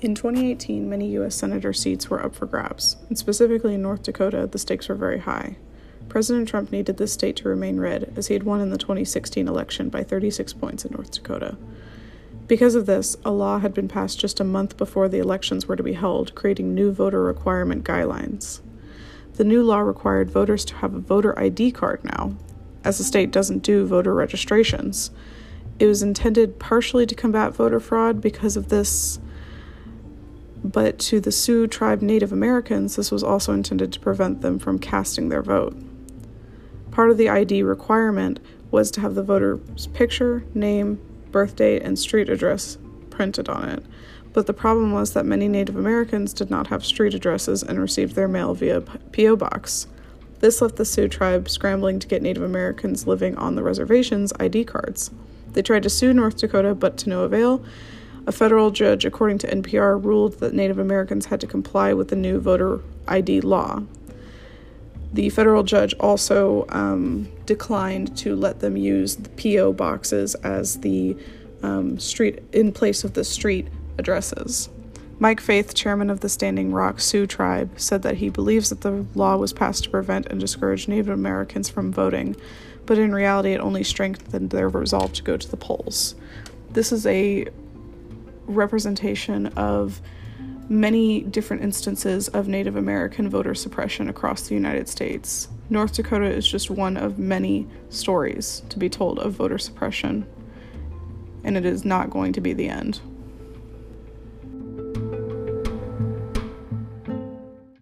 In 2018, many U.S. Senator seats were up for grabs, and specifically in North Dakota, the stakes were very high. President Trump needed this state to remain red, as he had won in the 2016 election by 36 points in North Dakota. Because of this, a law had been passed just a month before the elections were to be held, creating new voter requirement guidelines. The new law required voters to have a voter ID card now, as the state doesn't do voter registrations. It was intended partially to combat voter fraud because of this, but to the Sioux tribe Native Americans, this was also intended to prevent them from casting their vote. Part of the ID requirement was to have the voter's picture, name, birth date, and street address printed on it. But the problem was that many Native Americans did not have street addresses and received their mail via P.O. Box. This left the Sioux tribe scrambling to get Native Americans living on the reservations ID cards. They tried to sue North Dakota, but to no avail. A federal judge, according to NPR, ruled that Native Americans had to comply with the new voter ID law. The federal judge also um, declined to let them use the PO boxes as the um, street in place of the street addresses. Mike Faith, chairman of the Standing Rock Sioux tribe, said that he believes that the law was passed to prevent and discourage Native Americans from voting, but in reality, it only strengthened their resolve to go to the polls. This is a representation of many different instances of Native American voter suppression across the United States. North Dakota is just one of many stories to be told of voter suppression, and it is not going to be the end.